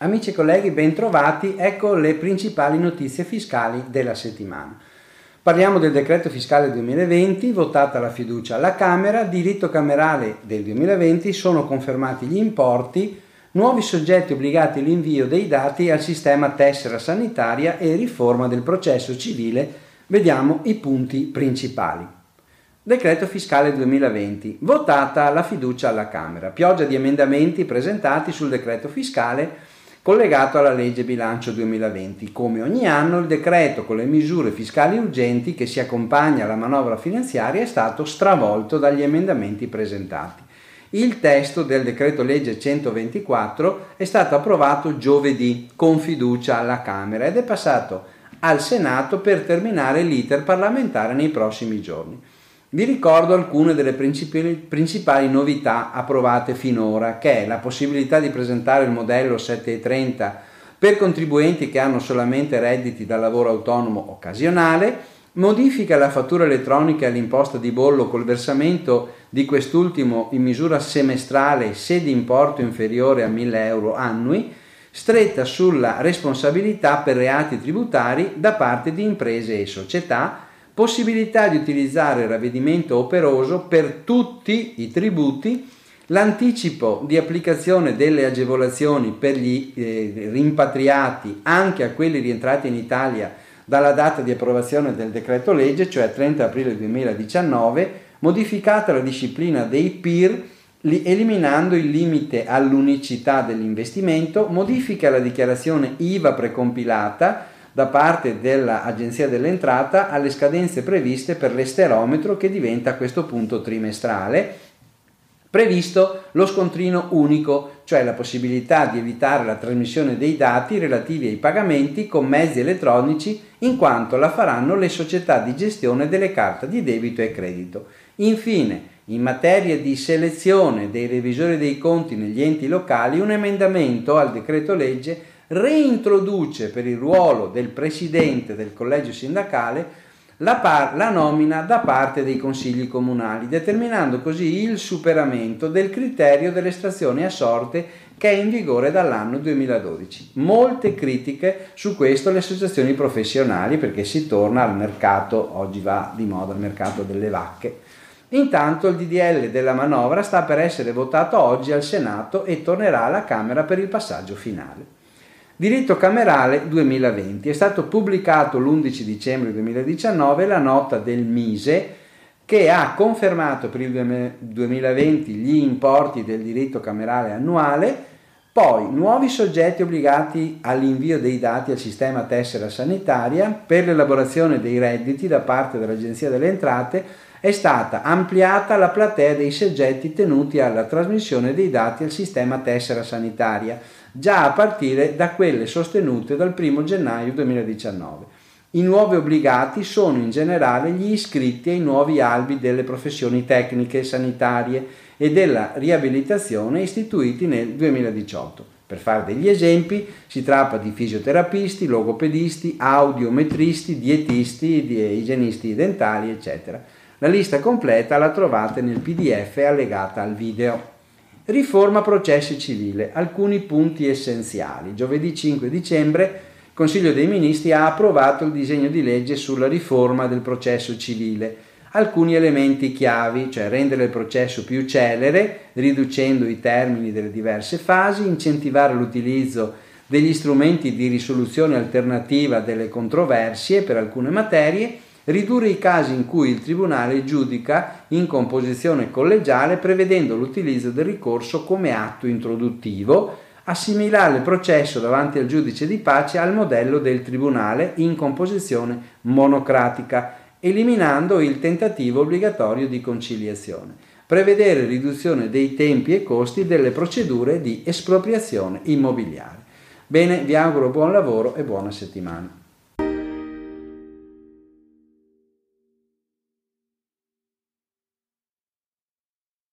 Amici e colleghi, bentrovati, ecco le principali notizie fiscali della settimana. Parliamo del decreto fiscale 2020, votata la fiducia alla Camera, diritto camerale del 2020, sono confermati gli importi, nuovi soggetti obbligati all'invio dei dati al sistema tessera sanitaria e riforma del processo civile. Vediamo i punti principali. Decreto fiscale 2020, votata la fiducia alla Camera, pioggia di emendamenti presentati sul decreto fiscale collegato alla legge bilancio 2020. Come ogni anno il decreto con le misure fiscali urgenti che si accompagna alla manovra finanziaria è stato stravolto dagli emendamenti presentati. Il testo del decreto legge 124 è stato approvato giovedì con fiducia alla Camera ed è passato al Senato per terminare l'iter parlamentare nei prossimi giorni. Vi ricordo alcune delle principali, novità approvate finora, che è la possibilità di presentare il modello 730 per contribuenti che hanno solamente redditi da lavoro autonomo occasionale, modifica la fattura elettronica all'imposta di bollo col versamento di quest'ultimo in misura semestrale se di importo inferiore a 1000 euro annui, stretta sulla responsabilità per reati tributari da parte di imprese e società, possibilità di utilizzare il ravvedimento operoso per tutti i tributi, l'anticipo di applicazione delle agevolazioni per gli eh, rimpatriati anche a quelli rientrati in Italia dalla data di approvazione del decreto legge, cioè 30 aprile 2019, modificata la disciplina dei PIR eliminando il limite all'unicità dell'investimento, modifica la dichiarazione IVA precompilata da parte dell'Agenzia dell'Entrata alle scadenze previste per l'esterometro che diventa a questo punto trimestrale, previsto lo scontrino unico, cioè la possibilità di evitare la trasmissione dei dati relativi ai pagamenti con mezzi elettronici in quanto la faranno le società di gestione delle carte di debito e credito. Infine, in materia di selezione dei revisori dei conti negli enti locali, un emendamento al decreto legge reintroduce per il ruolo del presidente del collegio sindacale la, par- la, nomina da parte dei consigli comunali, determinando così il superamento del criterio dell'estrazione a sorte che è in vigore dall'anno 2012. Molte critiche su questo le associazioni professionali perché si torna al mercato, oggi va di moda il mercato delle vacche. Intanto il DDL della manovra sta per essere votato oggi al Senato e tornerà alla Camera per il passaggio finale. Diritto camerale 2020. È stato pubblicato l'11 dicembre 2019 la nota del Mise che ha confermato per il 2020 gli importi del diritto camerale annuale, poi nuovi soggetti obbligati all'invio dei dati al sistema tessera sanitaria per l'elaborazione dei redditi da parte dell'Agenzia delle Entrate è stata ampliata la platea dei soggetti tenuti alla trasmissione dei dati al sistema tessera sanitaria già a partire da quelle sostenute dal 1 gennaio 2019. I nuovi obbligati sono in generale gli iscritti ai nuovi albi delle professioni tecniche sanitarie e della riabilitazione istituiti nel 2018. Per fare degli esempi, si tratta di fisioterapisti, logopedisti, audiometristi, dietisti, igienisti dentali, eccetera. La lista completa la trovate nel PDF allegata al video. Riforma processo civile, alcuni punti essenziali. Giovedì 5 dicembre il Consiglio dei Ministri ha approvato il disegno di legge sulla riforma del processo civile. Alcuni elementi chiavi, cioè rendere il processo più celere, riducendo i termini delle diverse fasi, incentivare l'utilizzo degli strumenti di risoluzione alternativa delle controversie per alcune materie ridurre i casi in cui il Tribunale giudica in composizione collegiale prevedendo l'utilizzo del ricorso come atto introduttivo, assimilare il processo davanti al giudice di pace al modello del Tribunale in composizione monocratica, eliminando il tentativo obbligatorio di conciliazione, prevedere riduzione dei tempi e costi delle procedure di espropriazione immobiliare. Bene, vi auguro buon lavoro e buona settimana.